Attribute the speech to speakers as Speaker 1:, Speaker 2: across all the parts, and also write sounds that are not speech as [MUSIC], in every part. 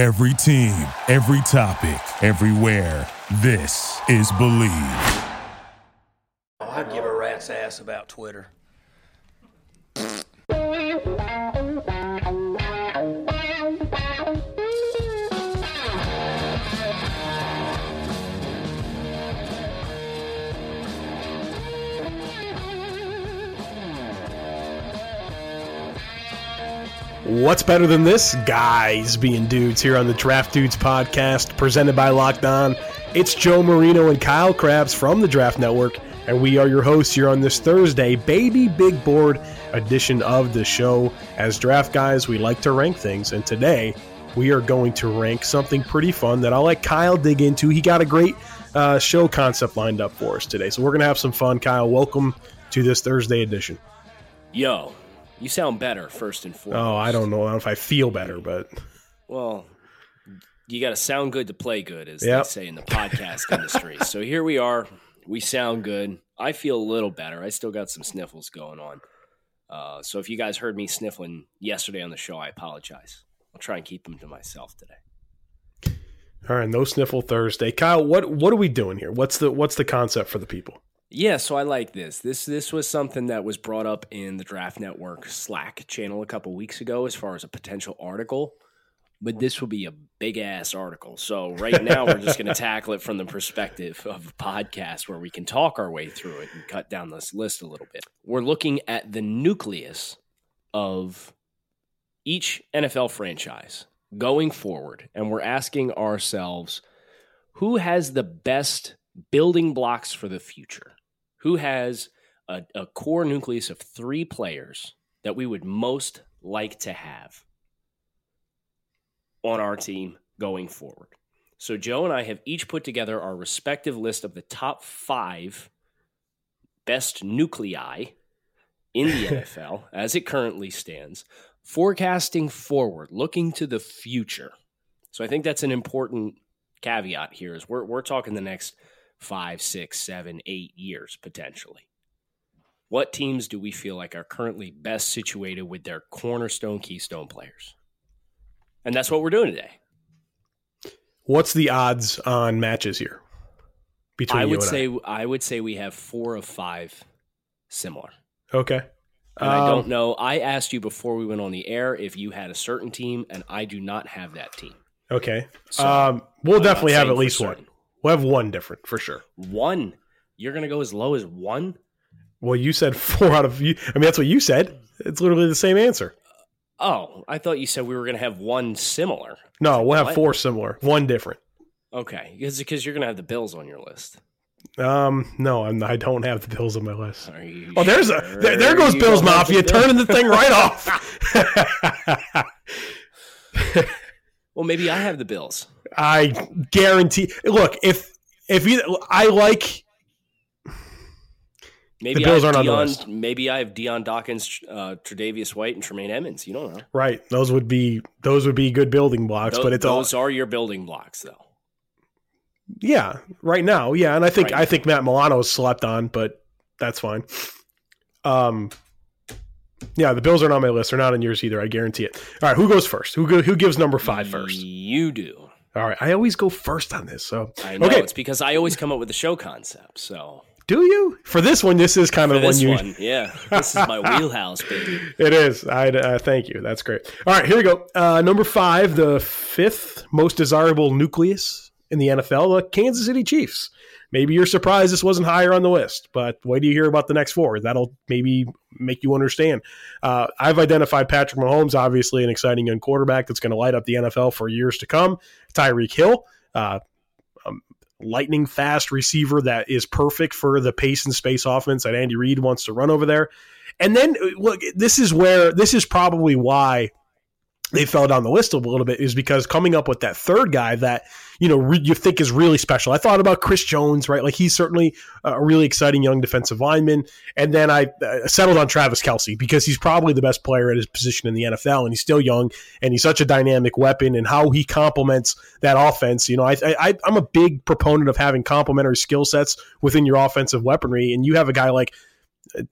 Speaker 1: Every team, every topic, everywhere. This is Bleav.
Speaker 2: I'd give a rat's ass about Twitter.
Speaker 3: What's better than this? Guys being dudes here on the Draft Dudes podcast presented by Locked On. It's Joe Marino and Kyle Crabbs from the Draft Network, and we are your hosts here on this Thursday, baby big board edition of the show. As draft guys, we like to rank things, and today we are going to rank something pretty fun that I'll let Kyle dig into. He got a great uh, show concept lined up for us today, so we're going to have some fun. Kyle, welcome to this Thursday edition.
Speaker 2: Yo, you sound better, first and foremost.
Speaker 3: Oh, I don't know if I feel better, but
Speaker 2: Well, you got to sound good to play good, as
Speaker 3: Yep.
Speaker 2: they say in the podcast [LAUGHS] industry. So here we are. We sound good. I feel a little better. I still got some sniffles going on. Uh, so if you guys heard me sniffling yesterday on the show, I apologize. I'll try and keep them to myself today.
Speaker 3: All right, no sniffle Thursday. Kyle, what what are we doing here? What's the what's the concept for the people?
Speaker 2: Yeah, so I like this. This this was something that was brought up in the Draft Network Slack channel a couple weeks ago as far as a potential article. But this will be a big ass article. So right now we're just going [LAUGHS] to tackle it from the perspective of a podcast where we can talk our way through it and cut down this list a little bit. We're looking at the nucleus of each NFL franchise going forward and we're asking ourselves who has the best building blocks for the future? Who has a, a core nucleus of three players that we would most like to have on our team going forward? So, Joe and I have each put together our respective list of the top five best nuclei in the [LAUGHS] NFL as it currently stands, forecasting forward, looking to the future. So, I think that's an important caveat here is we're, we're talking the next five, six, seven, eight years potentially. What teams do we feel like are currently best situated with their cornerstone keystone players? And that's what we're doing today.
Speaker 3: What's the odds on matches here? Between
Speaker 2: I would say I would say we have four of five similar.
Speaker 3: Okay.
Speaker 2: And I
Speaker 3: Um,
Speaker 2: don't know. I asked you before we went on the air if you had a certain team, and I do not have that team.
Speaker 3: Okay.
Speaker 2: So,
Speaker 3: um, we'll
Speaker 2: I'm
Speaker 3: definitely have at least one. We'll have one different for sure.
Speaker 2: One. You're gonna go as low as one?
Speaker 3: Well, you said [LAUGHS] four out of you. I mean, that's what you said. It's literally the same answer.
Speaker 2: Oh, I thought you said we were gonna have one similar.
Speaker 3: No, we'll have
Speaker 2: What?
Speaker 3: four similar, one different.
Speaker 2: Okay, because because you're gonna have the Bills on your list.
Speaker 3: Um, no, I'm, I don't have the Bills on my list.
Speaker 2: Are you
Speaker 3: Oh, there's a there, there goes Bills
Speaker 2: don't the
Speaker 3: Mafia turning the thing right off. [LAUGHS] [LAUGHS]
Speaker 2: Well, maybe I have the Bills.
Speaker 3: I guarantee. Look, if if you, I like
Speaker 2: Maybe the
Speaker 3: Bills
Speaker 2: I have
Speaker 3: aren't on the list.
Speaker 2: Maybe I have Dion Dawkins, uh, Tre'Davious White, and Tremaine Edmunds. You don't know.
Speaker 3: right. Those would be those would be good building blocks,
Speaker 2: Tho-
Speaker 3: but it's all
Speaker 2: those are your building blocks, though.
Speaker 3: yeah. Right now, yeah, and I think
Speaker 2: Right
Speaker 3: I think Matt Milano slept on, but that's fine. Um, yeah, the Bills aren't on my list. They're not on yours either. I guarantee it. All right, who goes first? Who go, who gives number five first?
Speaker 2: You do.
Speaker 3: All right, I always go first on this. So
Speaker 2: I know
Speaker 3: Okay.
Speaker 2: it's because I always come up with the show concept. So
Speaker 3: do you for this one? This is kind of the one you
Speaker 2: one, yeah, this is my [LAUGHS] wheelhouse, baby.
Speaker 3: It is. I uh, thank you. That's great. All right, here we go. Uh, number five, the fifth most desirable nucleus in the NFL, the Kansas City Chiefs. Maybe you're surprised this wasn't higher on the list, but wait do you hear about the next four? That'll maybe make you understand. Uh, I've identified Patrick Mahomes, obviously an exciting young quarterback that's going to light up the NFL for years to come. Tyreek Hill, uh, um, lightning fast receiver that is perfect for the pace and space offense that Andy Reid wants to run over there. And then uh, look, this is where this is probably why they fell down the list a little bit is because coming up with that third guy that you know re- you think is really special. I thought about Chris Jones, right? Like he's certainly a really exciting young defensive lineman, and then I uh, settled on Travis Kelce because he's probably the best player at his position in the NFL, and he's still young, and he's such a dynamic weapon, and how he complements that offense. You know, I, I I'm a big proponent of having complementary skill sets within your offensive weaponry, and you have a guy like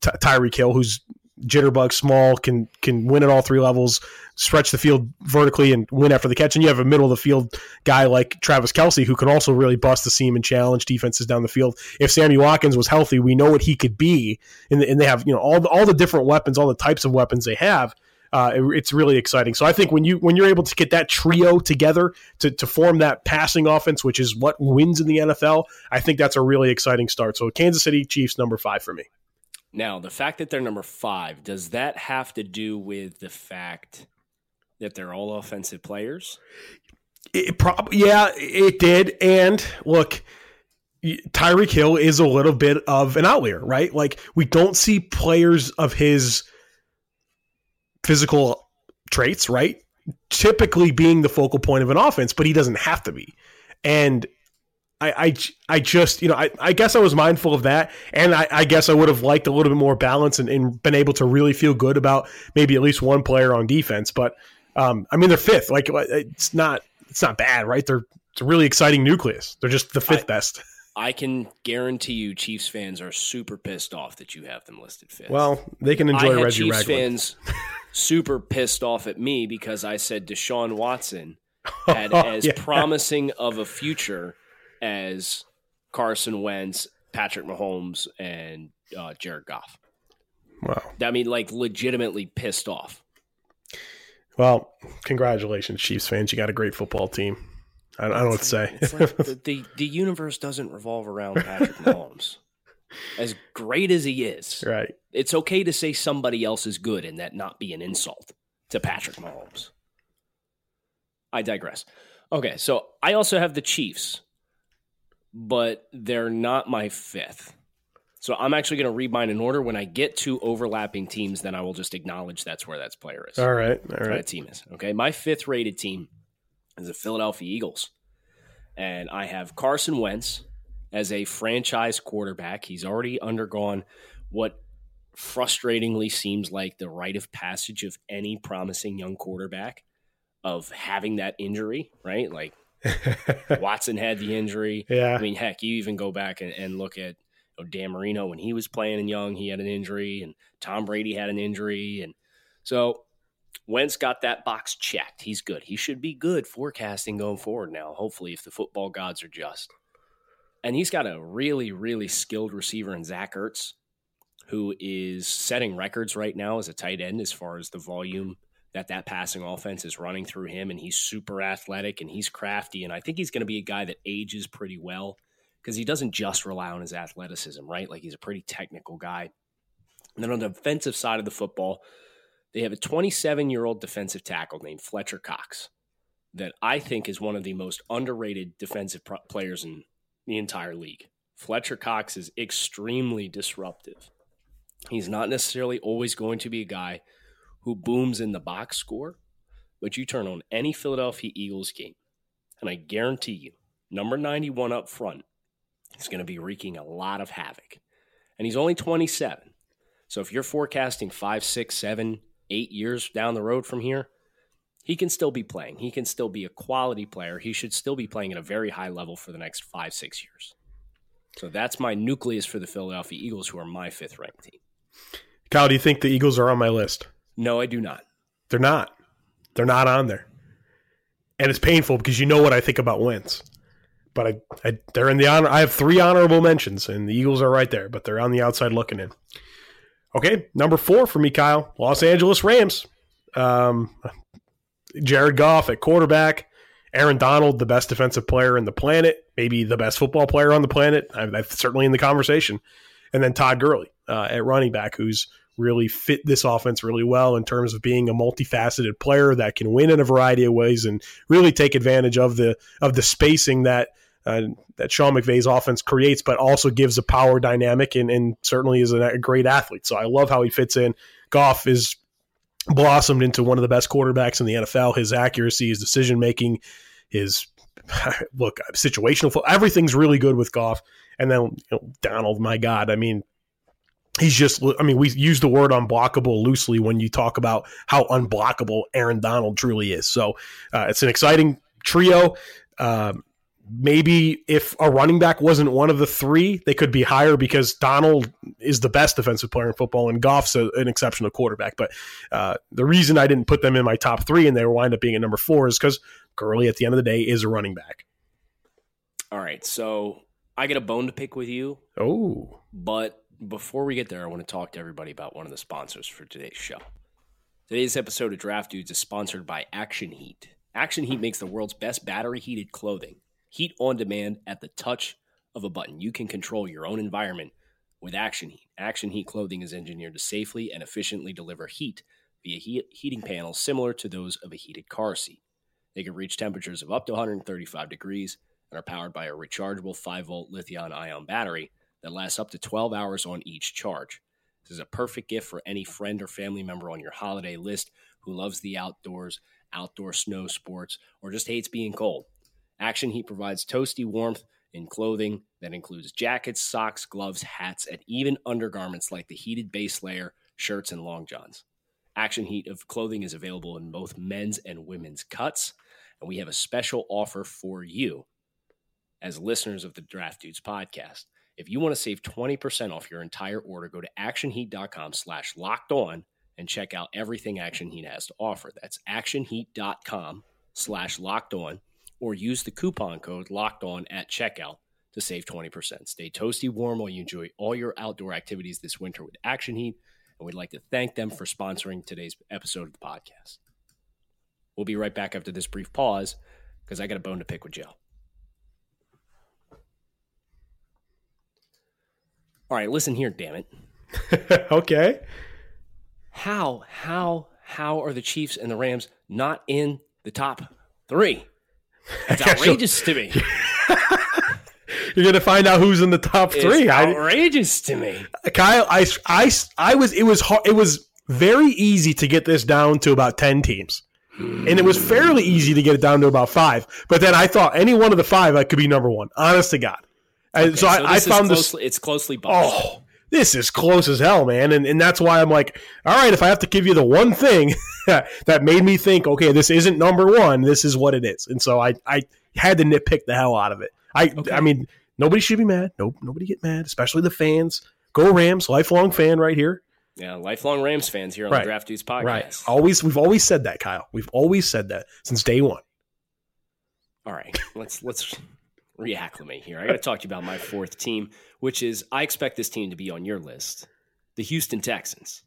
Speaker 3: Ty- Tyreek Hill who's jitterbug, small, can can win at all three levels, stretch the field vertically and win after the catch. And you have a middle of the field guy like Travis Kelce who can also really bust the seam and challenge defenses down the field. If Sammy Watkins was healthy, we know what he could be, and, and they have you know all the, all the different weapons, all the types of weapons they have. Uh, it, it's really exciting. So I think when you when you're able to get that trio together to, to form that passing offense, which is what wins in the NFL, I think that's a really exciting start. So Kansas City Chiefs number five for me.
Speaker 2: Now, the fact that they're number five, does that have to do with the fact that they're all offensive players?
Speaker 3: It yeah, it did. And look, Tyreek Hill is a little bit of an outlier, right? Like we don't see players of his physical traits, right? Typically being the focal point of an offense, but he doesn't have to be. And I, I, I just, you know, I, I guess I was mindful of that. And I, I guess I would have liked a little bit more balance and, and, been able to really feel good about maybe at least one player on defense. But, um, I mean, they're fifth. Like, it's not, it's not bad, right? They're, it's a really exciting nucleus. They're just the fifth I, best.
Speaker 2: I can guarantee you, Chiefs fans are super pissed off that you have them listed fifth.
Speaker 3: Well, they can enjoy I Reggie
Speaker 2: Chiefs fans super pissed off at me because I said Deshaun Watson [LAUGHS] had as yeah. promising of a future as Carson Wentz, Patrick Mahomes, and uh, Jared Goff.
Speaker 3: Wow.
Speaker 2: I mean, like, legitimately pissed off.
Speaker 3: Well, congratulations, Chiefs fans. You got a great football team. I, I don't know what to say.
Speaker 2: Like [LAUGHS] the, the, the universe doesn't revolve around Patrick [LAUGHS] Mahomes. As great as he is,
Speaker 3: right?
Speaker 2: It's okay to say somebody else is good and that not be an insult to Patrick Mahomes. I digress. Okay, so I also have the Chiefs but they're not my fifth. So I'm actually going to read mine in order. When I get to overlapping teams, then I will just acknowledge that's where that player is.
Speaker 3: All right. All right.
Speaker 2: That team is. Okay. My fifth rated team is the Philadelphia Eagles. And I have Carson Wentz as a franchise quarterback. He's already undergone what frustratingly seems like the rite of passage of any promising young quarterback of having that injury, right? Like [LAUGHS] Watson had the injury.
Speaker 3: Yeah. I
Speaker 2: mean, heck, you even go back and, and look at you know, Dan Marino when he was playing and young, he had an injury, and Tom Brady had an injury. And so Wentz got that box checked. He's good. He should be good forecasting going forward now, hopefully, if the football gods are just. And he's got a really, really skilled receiver in Zach Ertz, who is setting records right now as a tight end as far as the volume that that passing offense is running through him and he's super athletic and he's crafty and I think he's going to be a guy that ages pretty well because he doesn't just rely on his athleticism, right? Like he's a pretty technical guy. And then on the defensive side of the football, they have a 27 year old defensive tackle named Fletcher Cox that I think is one of the most underrated defensive pro- players in the entire league. Fletcher Cox is extremely disruptive. He's not necessarily always going to be a guy who booms in the box score, but you turn on any Philadelphia Eagles game, and I guarantee you, number 91 up front is going to be wreaking a lot of havoc. And he's only 27. So if you're forecasting five, six, seven, eight years down the road from here, he can still be playing. He can still be a quality player. He should still be playing at a very high level for the next five, six years. So that's my nucleus for the Philadelphia Eagles, who are my fifth ranked team.
Speaker 3: Kyle, do you think the Eagles are on my list?
Speaker 2: No, I do not.
Speaker 3: They're not. They're not on there. And it's painful because you know what I think about Wentz. But I, I they're in the honor. I have three honorable mentions, and the Eagles are right there, but they're on the outside looking in. Okay, number four for me, Kyle. Los Angeles Rams. Um, Jared Goff at quarterback. Aaron Donald, the best defensive player in the planet, maybe the best football player on the planet. I'm, I'm certainly in the conversation. And then Todd Gurley uh, at running back, who's really fit this offense really well in terms of being a multifaceted player that can win in a variety of ways and really take advantage of the of the spacing that uh, that Sean McVay's offense creates, but also gives a power dynamic and, and certainly is a, great athlete. So I love how he fits in. Goff is blossomed into one of the best quarterbacks in the NFL. His accuracy, his decision making, his [LAUGHS] look situational, everything's really good with Goff. And then you know, Donald, my God, I mean, he's just i mean we use the word unblockable loosely when you talk about how unblockable aaron donald truly is so uh, it's an exciting trio um, maybe if a running back wasn't one of the three, they could be higher because Donald is the best defensive player in football and Goff's a, an exceptional quarterback. But uh, the reason I didn't put them in my top three and they wind up being at number four is because Gurley, at the end of the day, is a running back.
Speaker 2: All right, so I get a bone to pick with you.
Speaker 3: Oh,
Speaker 2: but before we get there, I want to talk to everybody about one of the sponsors for today's show. Today's episode of Draft Dudes is sponsored by Action Heat. Action Heat makes the world's best battery heated clothing. Heat on demand at the touch of a button. You can control your own environment with Action Heat. Action Heat clothing is engineered to safely and efficiently deliver heat via heat, heating panels similar to those of a heated car seat. They can reach temperatures of up to 135 degrees and are powered by a rechargeable 5 volt lithium ion battery that lasts up to 12 hours on each charge. This is a perfect gift for any friend or family member on your holiday list who loves the outdoors, outdoor snow sports, or just hates being cold. Action Heat provides toasty warmth in clothing that includes jackets, socks, gloves, hats, and even undergarments like the heated base layer, shirts, and long johns. Action Heat of clothing is available in both men's and women's cuts, and we have a special offer for you as listeners of the Draft Dudes podcast. If you want to save 20% off your entire order, go to actionheat.com slash locked on and check out everything Action Heat has to offer. That's actionheat.com slash locked on or use the coupon code locked on at checkout to save 20%. Stay toasty warm while you enjoy all your outdoor activities this winter with Action Heat. And we'd like to thank them for sponsoring today's episode of the podcast. We'll be right back after this brief pause because I got a bone to pick with Joe. All right, listen here, damn it. [LAUGHS]
Speaker 3: okay.
Speaker 2: How, how, how are the Chiefs and the Rams not in the top three? It's outrageous to me. [LAUGHS]
Speaker 3: You're going to find out who's in the top three.
Speaker 2: It's outrageous to me.
Speaker 3: Kyle, I, I, I was, it was, it was very easy to get this down to about 10 teams. And it was fairly easy to get it down to about five. But then I thought any one of the five, I could be number one. Honest to God.
Speaker 2: Okay,
Speaker 3: so, I, I found
Speaker 2: closely,
Speaker 3: this.
Speaker 2: It's closely.
Speaker 3: Oh, this is close as hell, man. And, and that's why I'm like, all right, if I have to give you the one thing [LAUGHS] that made me think, okay, this isn't number one, this is what it is. And so I, I had to nitpick the hell out of it. I,
Speaker 2: Okay.
Speaker 3: I mean, nobody should be mad. Nope, nobody get mad, especially the fans. Go Rams, lifelong fan right here.
Speaker 2: Yeah, lifelong Rams fans here on
Speaker 3: Right.
Speaker 2: the Draft Dudes podcast.
Speaker 3: Right. Always, we've always said that, Kyle. We've always said that since day one.
Speaker 2: All right, let's let's reacclimate here. I got to talk to you about my fourth team, which is I expect this team to be on your list, the Houston Texans.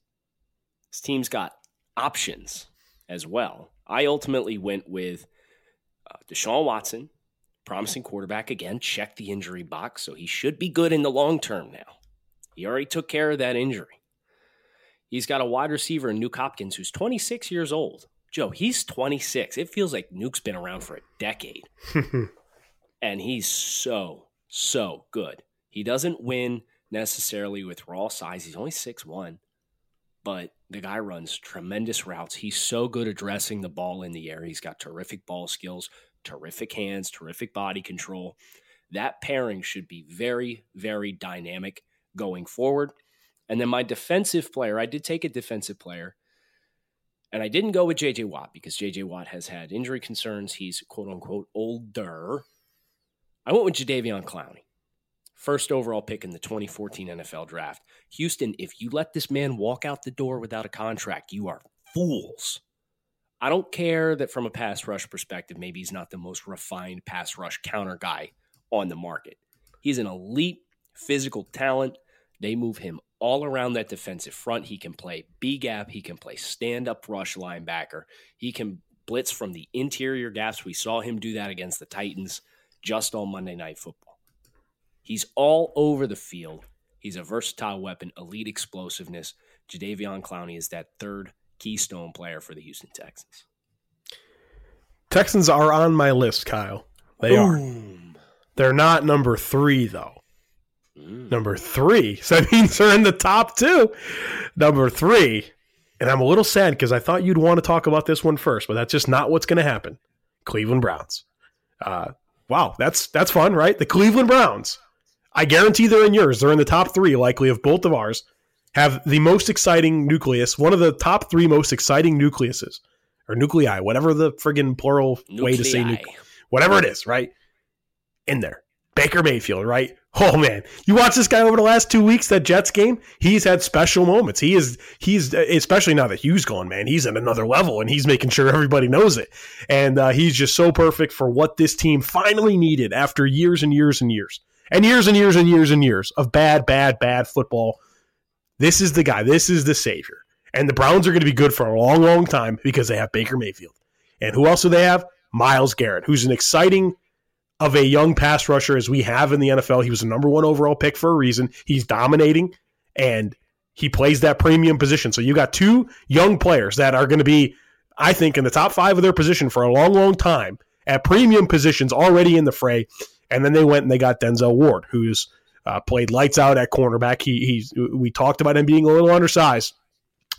Speaker 2: This team's got options as well. I ultimately went with uh, Deshaun Watson, promising quarterback again. Check the injury box, so he should be good in the long term now. He already took care of that injury. He's got a wide receiver in Nuke Hopkins, who's 26 years old. Joe, he's 26. It feels like Nuke's been around for a decade [LAUGHS] and he's so so good. He doesn't win necessarily with raw size. He's only six one, but the guy runs tremendous routes. He's so good at dressing the ball in the air. He's got terrific ball skills, terrific hands, terrific body control. That pairing should be very very dynamic going forward. And then my defensive player, I did take a defensive player. And I didn't go with JJ Watt because JJ Watt has had injury concerns. He's quote unquote older. I went with Jadeveon Clowney, first overall pick in the 2014 NFL draft. Houston, if you let this man walk out the door without a contract, you are fools. I don't care that from a pass rush perspective, maybe he's not the most refined pass rush counter guy on the market. He's an elite physical talent. They move him all around that defensive front. He can play B gap, he can play stand up rush linebacker, he can blitz from the interior gaps. We saw him do that against the Titans just on Monday Night Football. He's all over the field. He's a versatile weapon, elite explosiveness. Jadeveon Clowney is that third keystone player for the Houston Texans.
Speaker 3: Texans are on my list, Kyle. They are. They're not number three, though.
Speaker 2: Mm.
Speaker 3: Number three. [LAUGHS] So that means they're in the top two. Number three. And I'm a little sad because I thought you'd want to talk about this one first, but that's just not what's going to happen. Cleveland Browns. Uh, wow, that's that's fun, right? The Cleveland Browns. I guarantee they're in yours. They're in the top three, likely of both of ours. Have the most exciting nucleus, one of the top three most exciting nucleuses or nuclei, whatever the friggin' plural way to say
Speaker 2: Nuclei.
Speaker 3: nucleus whatever it is, right? in there. Baker Mayfield, right? Oh man, you watch this guy over the last two weeks. That Jets game, he's had special moments. He is, he's especially now that Hue's gone, man. He's at another level, and he's making sure everybody knows it. And uh, he's just so perfect for what this team finally needed after years and years and years and years and years and years and years of bad, bad, bad football. This is the guy. This is the savior. And the Browns are going to be good for a long, long time because they have Baker Mayfield. And who else do they have? Myles Garrett, who's an exciting of a young pass rusher as we have in the NFL. He was a number one overall pick for a reason. He's dominating and he plays that premium position. So you got two young players that are going to be, I think, in the top five of their position for a long, long time at premium positions already in the fray. And then they went and they got Denzel Ward, who's uh, played lights out at cornerback. He, he's we talked about him being a little undersized,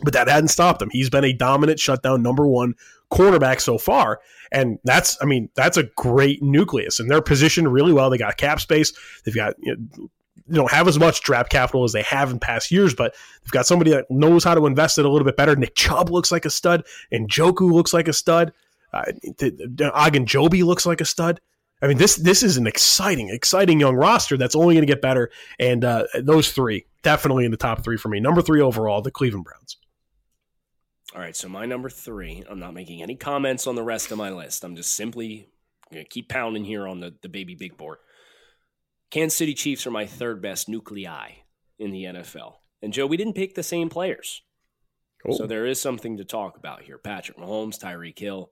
Speaker 3: but that hadn't stopped him. He's been a dominant shutdown number one cornerback so far. And that's, I mean, that's a great nucleus, and they're positioned really well. They got cap space. They've got, you know, they don't have as much draft capital as they have in past years, but they've got somebody that knows how to invest it a little bit better. Nick Chubb looks like a stud, and Njoku looks like a stud. Uh, Ogunjobi looks like a stud. I mean, this this is an exciting, exciting young roster that's only going to get better. And uh, those three definitely in the top three for me. Number three overall, the Cleveland Browns.
Speaker 2: All right, so my number three, I'm not making any comments on the rest of my list. I'm just simply going to keep pounding here on the, the baby big board. Kansas City Chiefs are my third best nuclei in the NFL. And Joe, we didn't pick the same players. Cool. So there is something to talk about here. Patrick Mahomes, Tyreek Hill,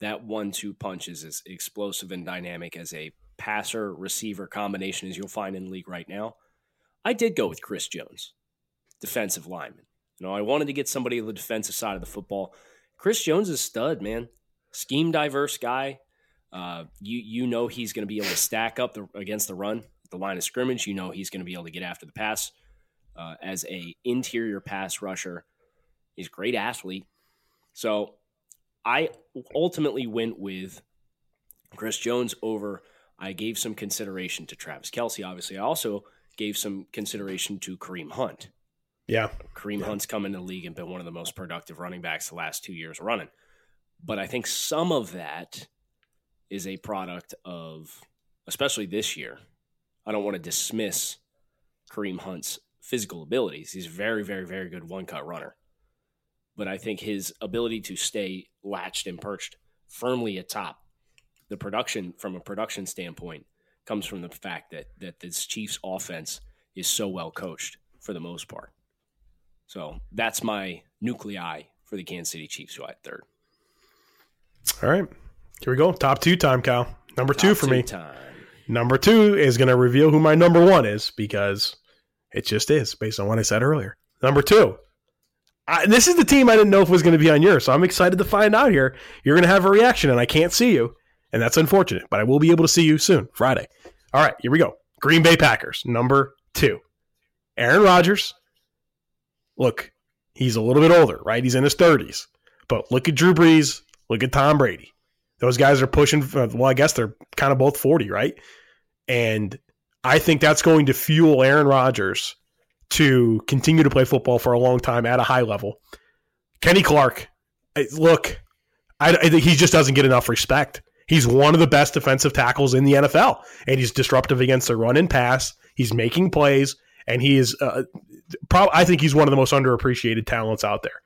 Speaker 2: that one two punch is as explosive and dynamic as a passer receiver combination as you'll find in the league right now. I did go with Chris Jones, defensive lineman. You know, I wanted to get somebody on the defensive side of the football. Chris Jones is a stud, man. Scheme diverse guy. Uh, you you know he's going to be able to stack up the, against the run, the line of scrimmage. You know he's going to be able to get after the pass uh, as a interior pass rusher. He's a great athlete. So I ultimately went with Chris Jones over. I gave some consideration to Travis Kelce. Obviously, I also gave some consideration to Kareem Hunt.
Speaker 3: Yeah.
Speaker 2: Kareem
Speaker 3: yeah.
Speaker 2: Hunt's come in the league and been one of the most productive running backs the last two years running. But I think some of that is a product of, especially this year, I don't want to dismiss Kareem Hunt's physical abilities. He's a very, very, very good one cut runner. But I think his ability to stay latched and perched firmly atop the production from a production standpoint comes from the fact that that this Chiefs offense is so well coached for the most part. So that's my nuclei for the Kansas City Chiefs, who I had third.
Speaker 3: All right. Here we go. Top two time, Kyle. Number Top two for two me.
Speaker 2: Time.
Speaker 3: Number two is going to reveal who my number one is because it just is based on what I said earlier. Number two. I, this is the team I didn't know if was going to be on yours, so I'm excited to find out here. You're going to have a reaction, and I can't see you, and that's unfortunate, but I will be able to see you soon, Friday. All right, here we go. Green Bay Packers, number two. Aaron Rodgers, look, he's a little bit older, right? He's in his 30s. But look at Drew Brees, look at Tom Brady. Those guys are pushing, uh, well, I guess they're kind of both 40, right? And I think that's going to fuel Aaron Rodgers to continue to play football for a long time at a high level. Kenny Clark, look, I, I think he just doesn't get enough respect. He's one of the best defensive tackles in the NFL, and he's disruptive against the run and pass. He's making plays, and he is uh, probably I think he's one of the most underappreciated talents out there.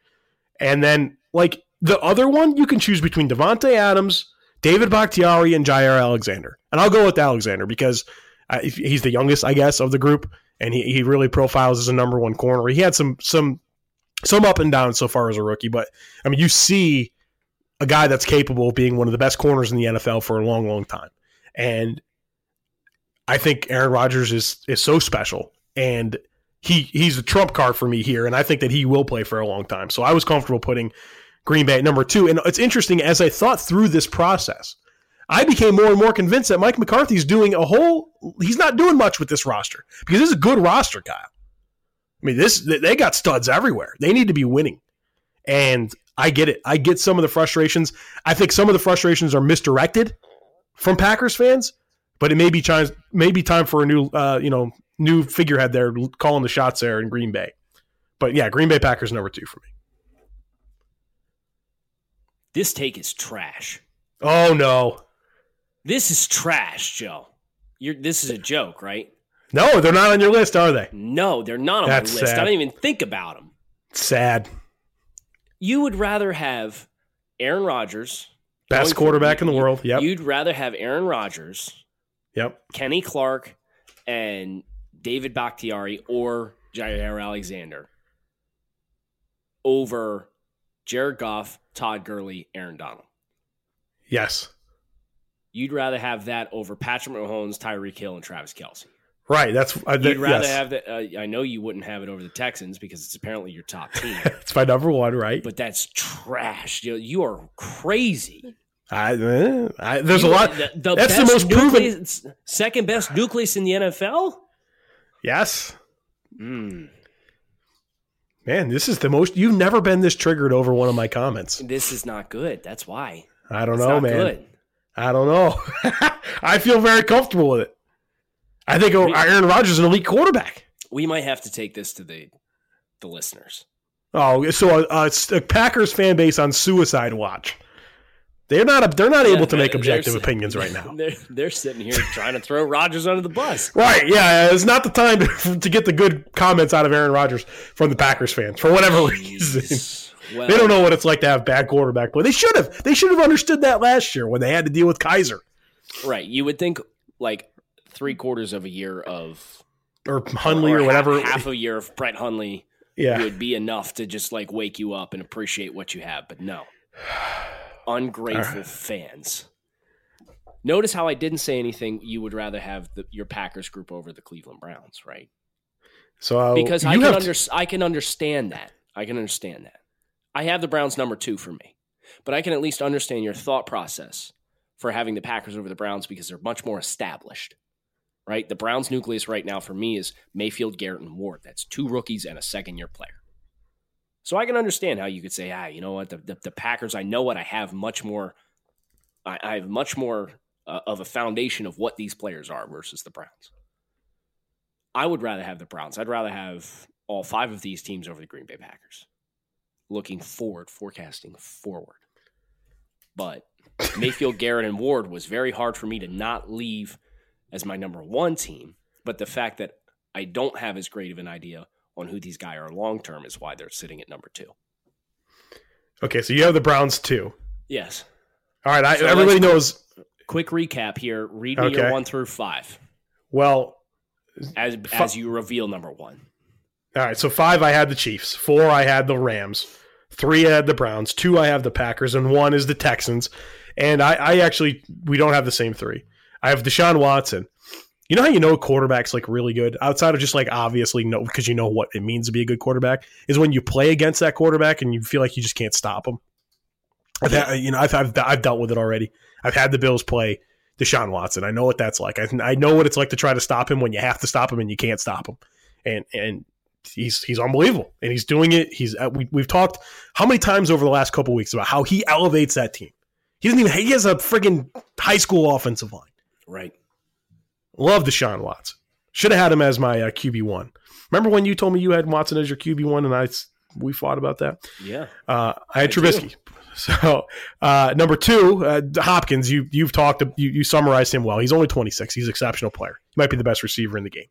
Speaker 3: And then like the other one, you can choose between Davante Adams, David Bakhtiari, and Jaire Alexander. And I'll go with Alexander because uh, he's the youngest, I guess, of the group, and he, he really profiles as a number one corner. He had some some some up and down so far as a rookie, but I mean, you see a guy that's capable of being one of the best corners in the NFL for a long, long time, and I think Aaron Rodgers is is so special, and he he's a trump card for me here, and I think that he will play for a long time. So I was comfortable putting Green Bay at number two. And it's interesting as I thought through this process, I became more and more convinced that Mike McCarthy's doing a whole. He's not doing much with this roster because this is a good roster, Kyle. I mean, this they got studs everywhere. They need to be winning, and I get it. I get some of the frustrations. I think some of the frustrations are misdirected from Packers fans, but it may be time maybe time for a new uh, you know new figurehead there calling the shots there in Green Bay. But yeah, Green Bay Packers number two for me.
Speaker 2: This take is trash.
Speaker 3: Oh no.
Speaker 2: This is trash, Joe. You're, this is a joke, right?
Speaker 3: No, they're not on your list, are they?
Speaker 2: No, they're not on
Speaker 3: That's
Speaker 2: my list.
Speaker 3: sad.
Speaker 2: I don't even think about them.
Speaker 3: Sad.
Speaker 2: You would rather have Aaron Rodgers,
Speaker 3: Best quarterback in the world. Yep.
Speaker 2: You'd rather have Aaron Rodgers,
Speaker 3: yep.
Speaker 2: Kenny Clark, and David Bakhtiari or Jaire Alexander over Jared Goff, Todd Gurley, Aaron Donald.
Speaker 3: Yes.
Speaker 2: You'd rather have that over Patrick Mahomes, Tyreek Hill, and Travis Kelce.
Speaker 3: Right. That's uh,
Speaker 2: You'd rather
Speaker 3: yes.
Speaker 2: have that. Uh, I know you wouldn't have it over the Texans because it's apparently your top [LAUGHS] team,
Speaker 3: It's my number one, right?
Speaker 2: but that's trash. You, you are crazy.
Speaker 3: I, eh, I, there's
Speaker 2: You-
Speaker 3: a lot.
Speaker 2: The, the
Speaker 3: that's the most proven-
Speaker 2: second best nucleus in the NFL.
Speaker 3: Yes.
Speaker 2: Mm,
Speaker 3: Man, this is the most. You've never been this triggered over one of my comments.
Speaker 2: this is not good. That's why.
Speaker 3: I don't
Speaker 2: It's
Speaker 3: know, man.
Speaker 2: good.
Speaker 3: I don't know. [LAUGHS] I feel very comfortable with it. I think
Speaker 2: Me-
Speaker 3: Aaron Rodgers is an elite quarterback.
Speaker 2: We might have to take this to the the listeners.
Speaker 3: Oh, so uh, it's a Packers fan base on suicide watch. They're not. They're not able to make objective opinions right now.
Speaker 2: They're they're sitting here trying to throw Rodgers under the bus.
Speaker 3: Right? Yeah, it's not the time to, to get the good comments out of Aaron Rodgers from the Packers fans for whatever reason.
Speaker 2: Well,
Speaker 3: They don't know what it's like to have bad quarterback play. They should have. They should have understood that last year when they had to deal with Kizer
Speaker 2: Right. You would think like three quarters of a year of
Speaker 3: or Hundley or,
Speaker 2: half-
Speaker 3: whatever.
Speaker 2: half a year of Brett Hundley
Speaker 3: yeah,
Speaker 2: would be enough to just like wake you up and appreciate what you have. But no, ungrateful fans. Notice how I didn't say anything. You would rather have the, your Packers group over the Cleveland Browns, right?
Speaker 3: so
Speaker 2: i
Speaker 3: Because
Speaker 2: I can under, I can understand that. I can understand that. I have the Browns number two for me, but I can at least understand your thought process for having the Packers over the Browns because they're much more established, right? The Browns nucleus right now for me is Mayfield, Garrett, and Ward. That's two rookies and a second year player. So I can understand how you could say, ah, you know what, the, the, the Packers, I know what I have much more, I, I have much more uh, of a foundation of what these players are versus the Browns. I would rather have the Browns. I'd rather have all five of these teams over the Green Bay Packers. Looking forward, forecasting forward. But [LAUGHS] Mayfield, Garrett, and Ward was very hard for me to not leave as my number one team. But the fact that I don't have as great of an idea on who these guys are long term is why they're sitting at number two.
Speaker 3: okay. So you have the Browns too.
Speaker 2: Yes.
Speaker 3: All right. I,
Speaker 2: So
Speaker 3: everybody knows.
Speaker 2: Quick recap here. Read me
Speaker 3: Okay.
Speaker 2: your one through five
Speaker 3: Well,
Speaker 2: as as you reveal number one.
Speaker 3: all right. So five, I had the Chiefs. Four, I had the Rams. Three, I had the Browns. Two, I have the Packers, and one is the Texans. And I, I actually we don't have the same three. I have Deshaun Watson. You know how you know a quarterback's like really good outside of just like obviously no because you know what it means to be a good quarterback is when you play against that quarterback and you feel like you just can't stop him. You know I've, I've I've dealt with it already. I've had the Bills play Deshaun Watson. I know what that's like. I, I know what it's like to try to stop him when you have to stop him and you can't stop him. And and he's he's unbelievable and he's doing it. He's uh, we we've talked how many times over the last couple weeks about how he elevates that team. He doesn't even he has a friggin' high school offensive line.
Speaker 2: Right.
Speaker 3: Love Deshaun Watson. Should have had him as my uh, QB one. Remember when you told me you had Watson as your QB one, and I we fought about that.
Speaker 2: Yeah.
Speaker 3: Uh, I had
Speaker 2: I do.
Speaker 3: Trubisky. [LAUGHS] So uh, number two, uh, Hopkins. You you've talked you, you summarized him well. He's only 26. He's an exceptional player. He might be the best receiver in the game.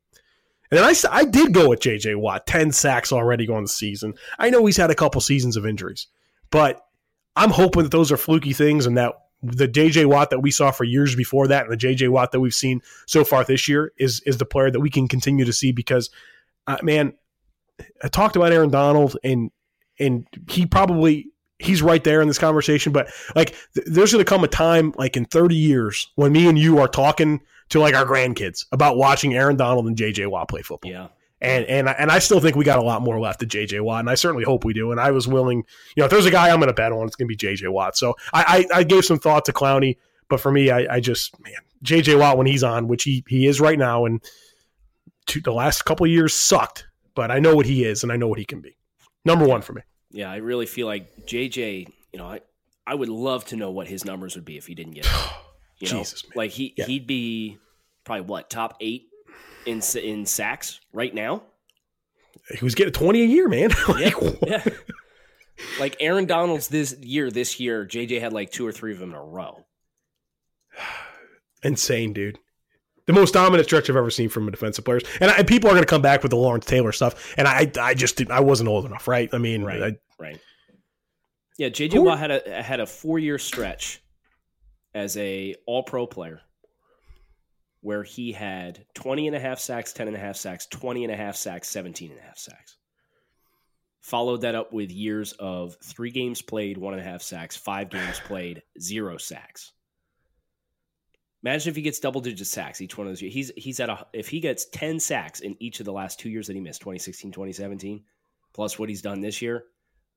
Speaker 3: And then I, I did go with J.J. Watt. 10 sacks already going the season. I know he's had a couple seasons of injuries, but I'm hoping that those are fluky things and that the J.J. Watt that we saw for years before that and the J.J. Watt that we've seen so far this year is is the player that we can continue to see because, uh, man, I talked about Aaron Donald and and he probably he's right there in this conversation. But like, th- there's going to come a time, like in 30 years, when me and you are talking to like our grandkids about watching Aaron Donald and JJ Watt play football.
Speaker 2: Yeah.
Speaker 3: And and I- and I still think we got a lot more left to JJ Watt, and I certainly hope we do. And I was willing, you know, if there's a guy I'm going to bet on, it's going to be JJ Watt. So I, I I gave some thought to Clowney, but for me, I, I just man, JJ Watt when he's on, which he he is right now, and to, the last couple of years sucked, but I know what he is, and I know what he can be. Number one for me.
Speaker 2: Yeah, I really feel like JJ, you know, I, I would love to know what his numbers would be if he didn't get. [SIGHS] You know,
Speaker 3: Jesus, man.
Speaker 2: like he
Speaker 3: Yeah.
Speaker 2: he'd be probably what top eight in in sacks right now.
Speaker 3: He was getting 20 a year, man. [LAUGHS]
Speaker 2: Yeah,
Speaker 3: Like,
Speaker 2: yeah. Like Aaron Donald's this year, this year, JJ had like two or three of them in a row. [SIGHS]
Speaker 3: Insane, dude. The most dominant stretch I've ever seen from a defensive players, and, I, people are going to come back with the Lawrence Taylor stuff, and I, I just I wasn't old enough, right? I mean,
Speaker 2: Right.
Speaker 3: I,
Speaker 2: Right. Yeah, JJ Watt had a had a four year stretch as a all pro player where he had 20 and a half sacks, 10 and a half sacks, 20 and a half sacks, 17 and a half sacks. Followed that up with years of three games played, one and a half sacks, five games played, zero sacks. Imagine if he gets double digit sacks each one of those years. He's he's at a if he gets 10 sacks in each of the last two years that he missed, 2016, 2017, plus what he's done this year,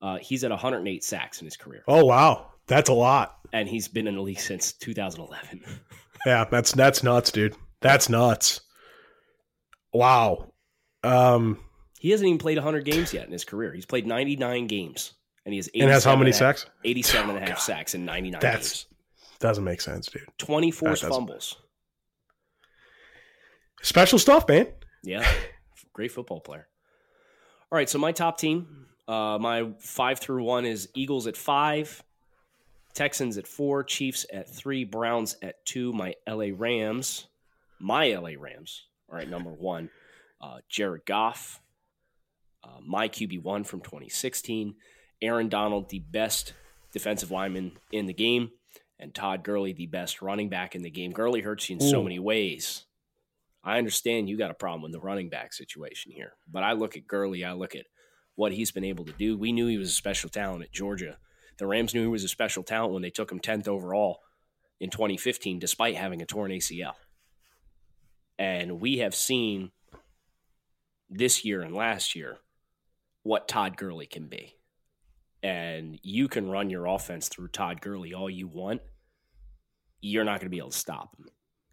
Speaker 2: uh, he's at 108 sacks in his career,
Speaker 3: oh wow, that's a lot.
Speaker 2: and he's been in the league since 2011. [LAUGHS]
Speaker 3: Yeah, that's that's nuts, dude. That's nuts. Wow. Um,
Speaker 2: he hasn't even played 100 games yet in his career. He's played 99 games, and he has
Speaker 3: and has how many
Speaker 2: and
Speaker 3: sacks?
Speaker 2: 87 and a
Speaker 3: Oh,
Speaker 2: half
Speaker 3: God.
Speaker 2: sacks in 99
Speaker 3: That's-
Speaker 2: games.
Speaker 3: Doesn't make sense, dude.
Speaker 2: 24
Speaker 3: That
Speaker 2: fumbles.
Speaker 3: Special stuff, man.
Speaker 2: Yeah, great football player. All right, so my top team, uh, my five through one is Eagles at five, Texans at four, Chiefs at three, Browns at two, my LA Rams, my LA Rams are at number one, uh, Jared Goff, uh, my QB one from 2016, Aaron Donald, the best defensive lineman in the game, and Todd Gurley, the best running back in the game. Gurley hurts you in so many ways. I understand you got a problem with the running back situation here, but I look at Gurley, I look at what he's been able to do. We knew he was a special talent at Georgia. The Rams knew he was a special talent when they took him 10th overall in 2015, despite having a torn ACL. And we have seen this year and last year what Todd Gurley can be. And you can run your offense through Todd Gurley all you want. You're not going to be able to stop him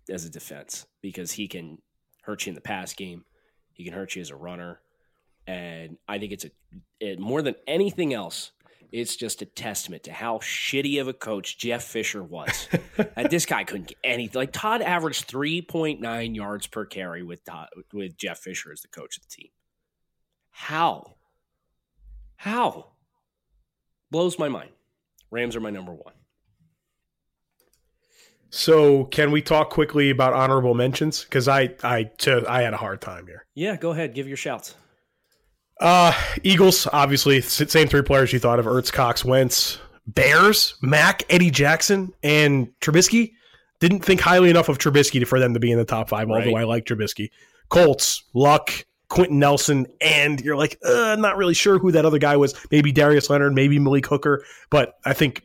Speaker 2: as a defense because he can hurt you in the pass game. He can hurt you as a runner. And I think it's a it, more than anything else, it's just a testament to how shitty of a coach Jeff Fisher was. [LAUGHS] and this guy couldn't get anything. Like Todd averaged 3.9 yards per carry with Todd, with Jeff Fisher as the coach of the team. How? How? Blows my mind. Rams are my number one.
Speaker 3: So, can we talk quickly about honorable mentions? Because I, I, I had a hard time here.
Speaker 2: Yeah, go ahead. Give your shouts.
Speaker 3: Uh, Eagles, obviously, same three players you thought of: Ertz, Cox, Wentz. Bears, Mack, Eddie Jackson, and Trubisky. Didn't think highly enough of Trubisky to- for them to be in the top five. Although
Speaker 2: Right.
Speaker 3: I like Trubisky. Colts, Luck, Quenton Nelson, and you're like, uh, not really sure who that other guy was. Maybe Darius Leonard, maybe Malik Hooker, but I think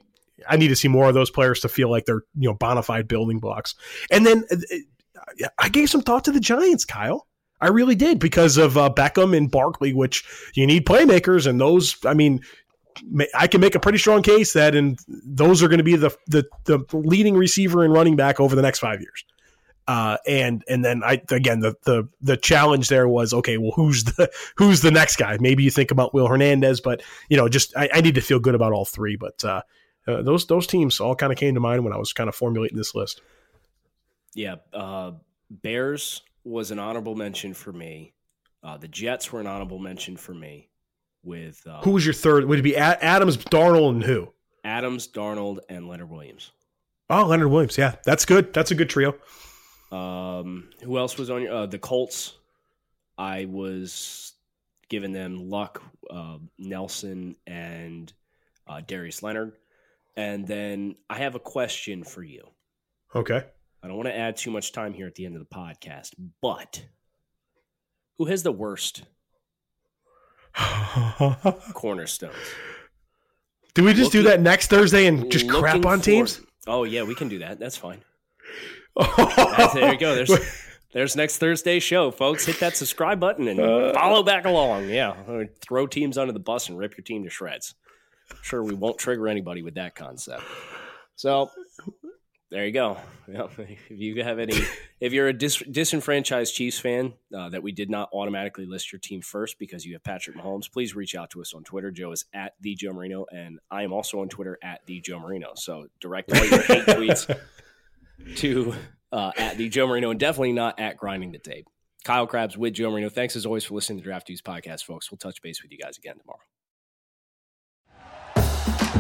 Speaker 3: I need to see more of those players to feel like they're you know bona fide building blocks. And then uh, I gave some thought to the Giants, Kyle. I really did because of uh, Beckham and Barkley, which you need playmakers, and those. I mean, I can make a pretty strong case that, and those are going to be the, the the leading receiver and running back over the next five years. Uh, and and then I again the the the challenge there was okay. Well, who's the who's the next guy? Maybe you think about Will Hernandez, but you know, just I, I need to feel good about all three. But uh, uh, those those teams all kind of came to mind when I was kind of formulating this list.
Speaker 2: Yeah, uh, Bears was an honorable mention for me. Uh, the Jets were an honorable mention for me. With uh,
Speaker 3: Who was your third? Would it be A- Adams, Darnold, and who?
Speaker 2: Adams, Darnold, and Leonard Williams.
Speaker 3: Oh, Leonard Williams. Yeah, that's good. That's a good trio.
Speaker 2: Um, who else was on your? Uh, the Colts. I was giving them Luck, uh, Nelson, and uh, Darius Leonard. And then I have a question for you.
Speaker 3: Okay.
Speaker 2: I don't want to add too much time here at the end of the podcast, but who has the worst [LAUGHS] cornerstones?
Speaker 3: do we just do that next Thursday and just crap on
Speaker 2: for-
Speaker 3: teams?
Speaker 2: Oh yeah, we can do that. That's fine. [LAUGHS] That's- there you go. There's [LAUGHS] there's next Thursday's show, folks. Hit that subscribe button and
Speaker 3: Uh.
Speaker 2: follow back along. Yeah, throw teams under the bus and rip your team to shreds. Sure, we won't trigger anybody with that concept. So there you go. [LAUGHS] Yeah, if you have any, [LAUGHS] if you're a dis- disenfranchised Chiefs fan uh, that we did not automatically list your team first because you have Patrick Mahomes, please reach out to us on Twitter. Joe is at the Joe Marino, and I am also on Twitter at the Joe Marino. So direct all your hate tweets [LAUGHS] to uh, at the Joe Marino, and definitely not at grinding the tape. Kyle Crabbs with Joe Marino. Thanks as always for listening to Draft Dudes podcast, folks. We'll touch base with you guys again tomorrow.